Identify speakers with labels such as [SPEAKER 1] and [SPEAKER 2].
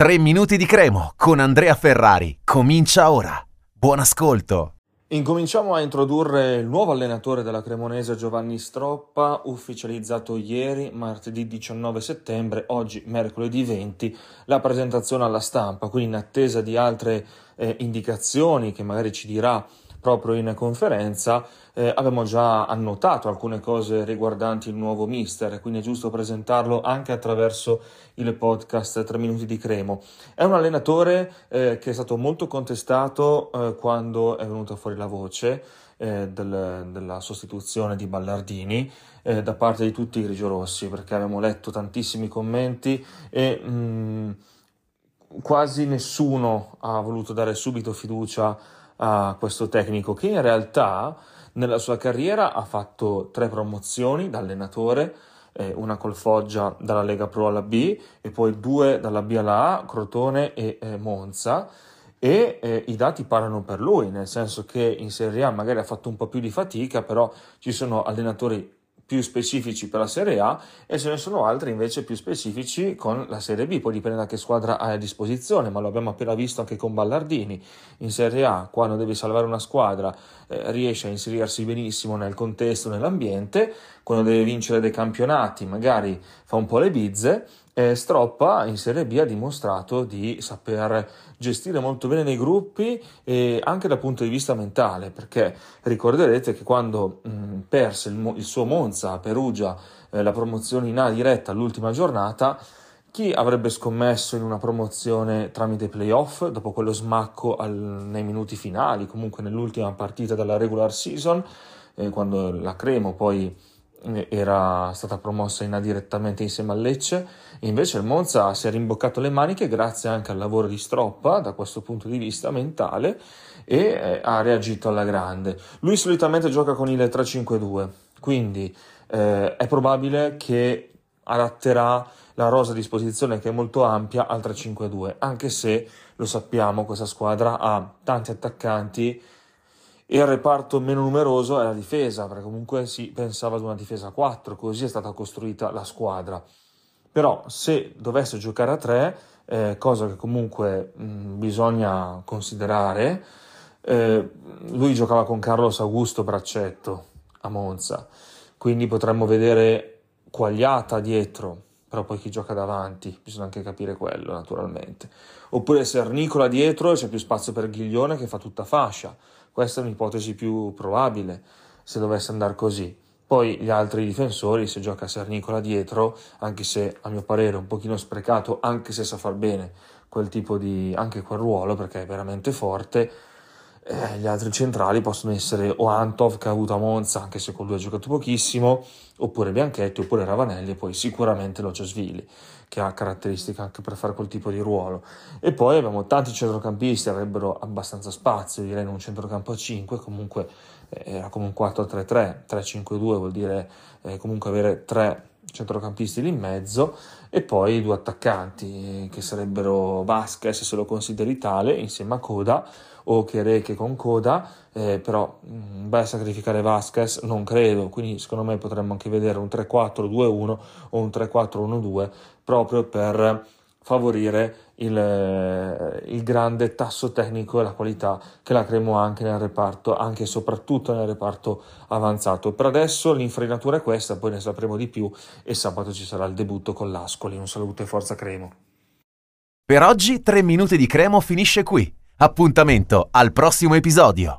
[SPEAKER 1] 3 minuti di cremo con Andrea Ferrari. Comincia ora. Buon ascolto.
[SPEAKER 2] Incominciamo a introdurre il nuovo allenatore della Cremonese Giovanni Stroppa, ufficializzato ieri, martedì 19 settembre, oggi mercoledì 20, la presentazione alla stampa, quindi in attesa di altre eh, indicazioni che magari ci dirà proprio in conferenza, eh, abbiamo già annotato alcune cose riguardanti il nuovo mister, quindi è giusto presentarlo anche attraverso il podcast 3 minuti di Cremo. È un allenatore eh, che è stato molto contestato eh, quando è venuta fuori la voce eh, del, della sostituzione di Ballardini eh, da parte di tutti i grigiorossi, perché abbiamo letto tantissimi commenti e mh, mm, quasi nessuno ha voluto dare subito fiducia a questo tecnico che in realtà nella sua carriera ha fatto tre promozioni da allenatore, eh, una col Foggia dalla Lega Pro alla B e poi due dalla B alla A, Crotone e eh, Monza. E eh, i dati parlano per lui, nel senso che in Serie A magari ha fatto un po' più di fatica, però ci sono allenatori più specifici per la Serie A e ce ne sono altri invece più specifici con la Serie B, poi dipende da che squadra hai a disposizione, ma lo abbiamo appena visto anche con Ballardini. In Serie A, quando devi salvare una squadra, eh, riesce a inserirsi benissimo nel contesto, nell'ambiente, quando deve vincere dei campionati magari fa un po' le bizze eh, Stroppa in Serie B ha dimostrato di saper gestire molto bene nei gruppi e anche dal punto di vista mentale, perché ricorderete che quando mh, perse il, il, suo Monza a Perugia eh, la promozione in A diretta all'ultima giornata, chi avrebbe scommesso in una promozione tramite playoff dopo quello smacco al, nei minuti finali, comunque nell'ultima partita della regular season, eh, quando la Cremo poi era stata promossa in A direttamente insieme al Lecce, invece il Monza si è rimboccato le maniche grazie anche al lavoro di Stroppa da questo punto di vista mentale e eh, ha reagito alla grande. Lui solitamente gioca con il 3-5-2, quindi eh, è probabile che adatterà la rosa a disposizione che è molto ampia al 3-5-2, anche se lo sappiamo questa squadra ha tanti attaccanti e il reparto meno numeroso è la difesa, perché comunque si pensava ad una difesa a 4, così è stata costruita la squadra. Però se dovesse giocare a 3, eh, cosa che comunque mh, bisogna considerare, eh, lui giocava con Carlos Augusto Braccetto a Monza, quindi potremmo vedere Quagliata dietro, però poi chi gioca davanti, bisogna anche capire quello naturalmente. Oppure se Nicola dietro c'è più spazio per Ghiglione che fa tutta fascia questa è un'ipotesi più probabile se dovesse andare così. Poi gli altri difensori, se gioca Sernicola dietro, anche se a mio parere è un pochino sprecato, anche se sa far bene quel tipo di, anche quel ruolo perché è veramente forte, eh, gli altri centrali possono essere o Antov che ha avuto a Monza, anche se con lui ha giocato pochissimo, oppure Bianchetti, oppure Ravanelli e poi sicuramente Lociasvili che ha caratteristiche anche per fare quel tipo di ruolo. E poi abbiamo tanti centrocampisti, avrebbero abbastanza spazio, direi in un centrocampo a 5, comunque eh, era come un 4-3-3, 3-5-2 vuol dire eh, comunque avere tre centrocampisti lì in mezzo e poi due attaccanti che sarebbero Vasquez se lo consideri tale insieme a Coda o Chereche con Coda eh, però mh, beh sacrificare Vasquez? Non credo quindi secondo me potremmo anche vedere un 3-4-2-1 o un 3-4-1-2 proprio per favorire il, eh, il, grande tasso tecnico e la qualità che la cremo anche nel reparto, anche e soprattutto nel reparto avanzato. Per adesso l'infrenatura è questa, poi ne sapremo di più e sabato ci sarà il debutto con l'Ascoli. Un saluto e forza Cremo.
[SPEAKER 1] Per oggi 3 minuti di Cremo finisce qui. Appuntamento al prossimo episodio.